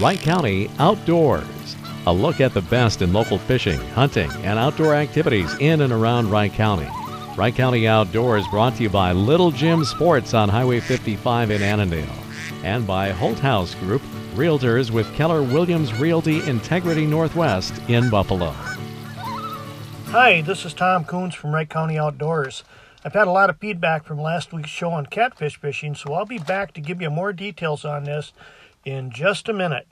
Wright County Outdoors. A look at the best in local fishing, hunting, and outdoor activities in and around Wright County. Wright County Outdoors brought to you by Little Jim Sports on Highway 55 in Annandale and by Holthouse Group, Realtors with Keller Williams Realty Integrity Northwest in Buffalo. Hi, this is Tom Coons from Wright County Outdoors. I've had a lot of feedback from last week's show on catfish fishing, so I'll be back to give you more details on this in just a minute.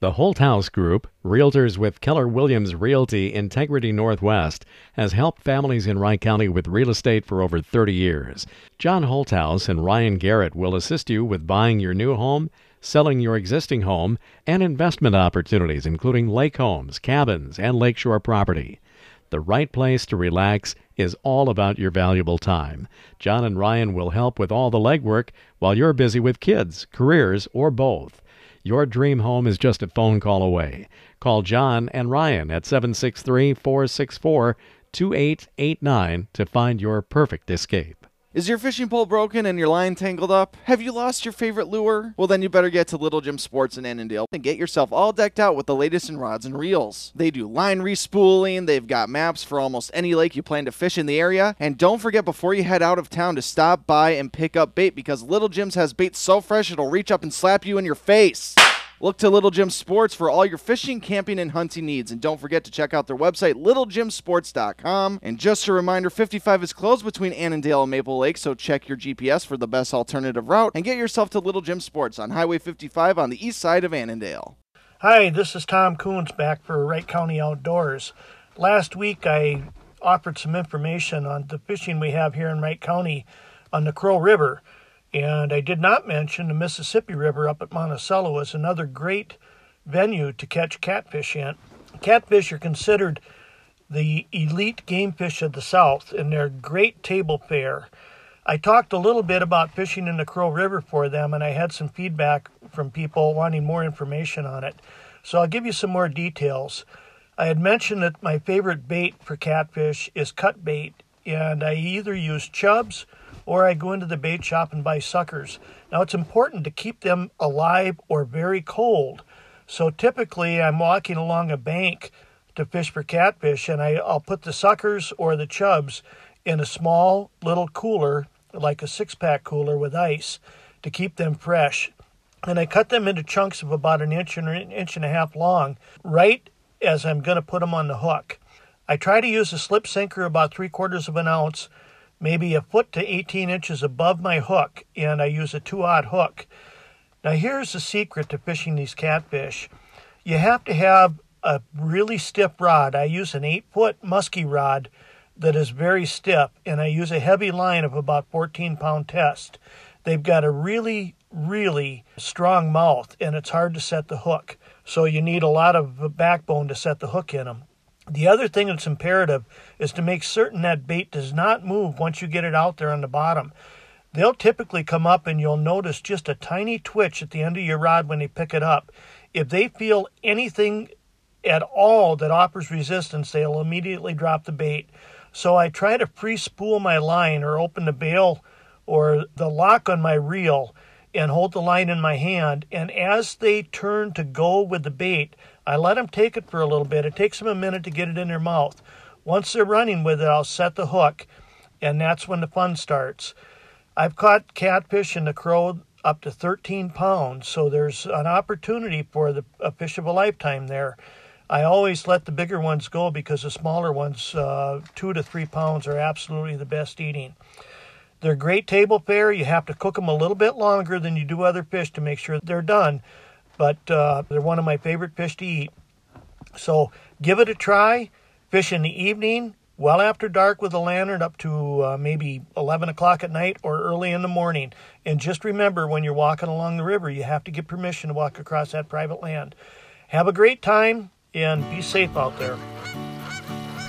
The Holthouse Group, Realtors with Keller Williams Realty Integrity Northwest, has helped families in Wright County with real estate for over 30 years. John Holthouse and Ryan Garrett will assist you with buying your new home, selling your existing home, and investment opportunities, including lake homes, cabins, and lakeshore property. The right place to relax is all about your valuable time. John and Ryan will help with all the legwork while you're busy with kids, careers, or both. Your dream home is just a phone call away. Call John and Ryan at 763 464 2889 to find your perfect escape. Is your fishing pole broken and your line tangled up? Have you lost your favorite lure? Well, then you better get to Little Jim Sports in Annandale and get yourself all decked out with the latest in rods and reels. They do line respooling, they've got maps for almost any lake you plan to fish in the area, and don't forget before you head out of town to stop by and pick up bait because Little Jim's has bait so fresh it'll reach up and slap you in your face. Look to Little Jim Sports for all your fishing, camping, and hunting needs. And don't forget to check out their website, littlejimsports.com. And just a reminder 55 is closed between Annandale and Maple Lake, so check your GPS for the best alternative route and get yourself to Little Jim Sports on Highway 55 on the east side of Annandale. Hi, this is Tom Coons back for Wright County Outdoors. Last week I offered some information on the fishing we have here in Wright County on the Crow River. And I did not mention the Mississippi River up at Monticello is another great venue to catch catfish in. Catfish are considered the elite game fish of the South, and they're great table fare. I talked a little bit about fishing in the Crow River for them, and I had some feedback from people wanting more information on it. So I'll give you some more details. I had mentioned that my favorite bait for catfish is cut bait, and I either use chubs or I go into the bait shop and buy suckers. Now, it's important to keep them alive or very cold. So typically, I'm walking along a bank to fish for catfish, and I, I'll put the suckers or the chubs in a small little cooler, like a six pack cooler with ice, to keep them fresh. And I cut them into chunks of about an inch and an inch and a half long, right as I'm going to put them on the hook. I try to use a slip sinker about three quarters of an ounce maybe a foot to 18 inches above my hook, and I use a two aught hook. Now, here's the secret to fishing these catfish you have to have a really stiff rod. I use an 8 foot musky rod that is very stiff, and I use a heavy line of about 14 pound test. They've got a really, really strong mouth, and it's hard to set the hook. So you need a lot of backbone to set the hook in them. The other thing that's imperative is to make certain that bait does not move once you get it out there on the bottom. They'll typically come up and you'll notice just a tiny twitch at the end of your rod when they pick it up. If they feel anything at all that offers resistance, they'll immediately drop the bait. So I try to free spool my line or open the bail or the lock on my reel and hold the line in my hand. And as they turn to go with the bait, I let them take it for a little bit. It takes them a minute to get it in their mouth. Once they're running with it, I'll set the hook, and that's when the fun starts. I've caught catfish in the crow up to 13 pounds, so there's an opportunity for the, a fish of a lifetime there. I always let the bigger ones go because the smaller ones, uh, two to three pounds, are absolutely the best eating. They're great table fare. You have to cook them a little bit longer than you do other fish to make sure they're done, but uh, they're one of my favorite fish to eat. So give it a try. Fish in the evening, well after dark with a lantern up to uh, maybe 11 o'clock at night or early in the morning. And just remember when you're walking along the river, you have to get permission to walk across that private land. Have a great time and be safe out there.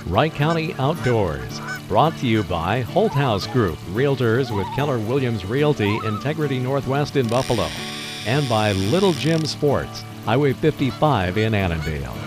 Wright County Outdoors. Brought to you by Holthouse Group, Realtors with Keller Williams Realty, Integrity Northwest in Buffalo, and by Little Jim Sports, Highway 55 in Annandale.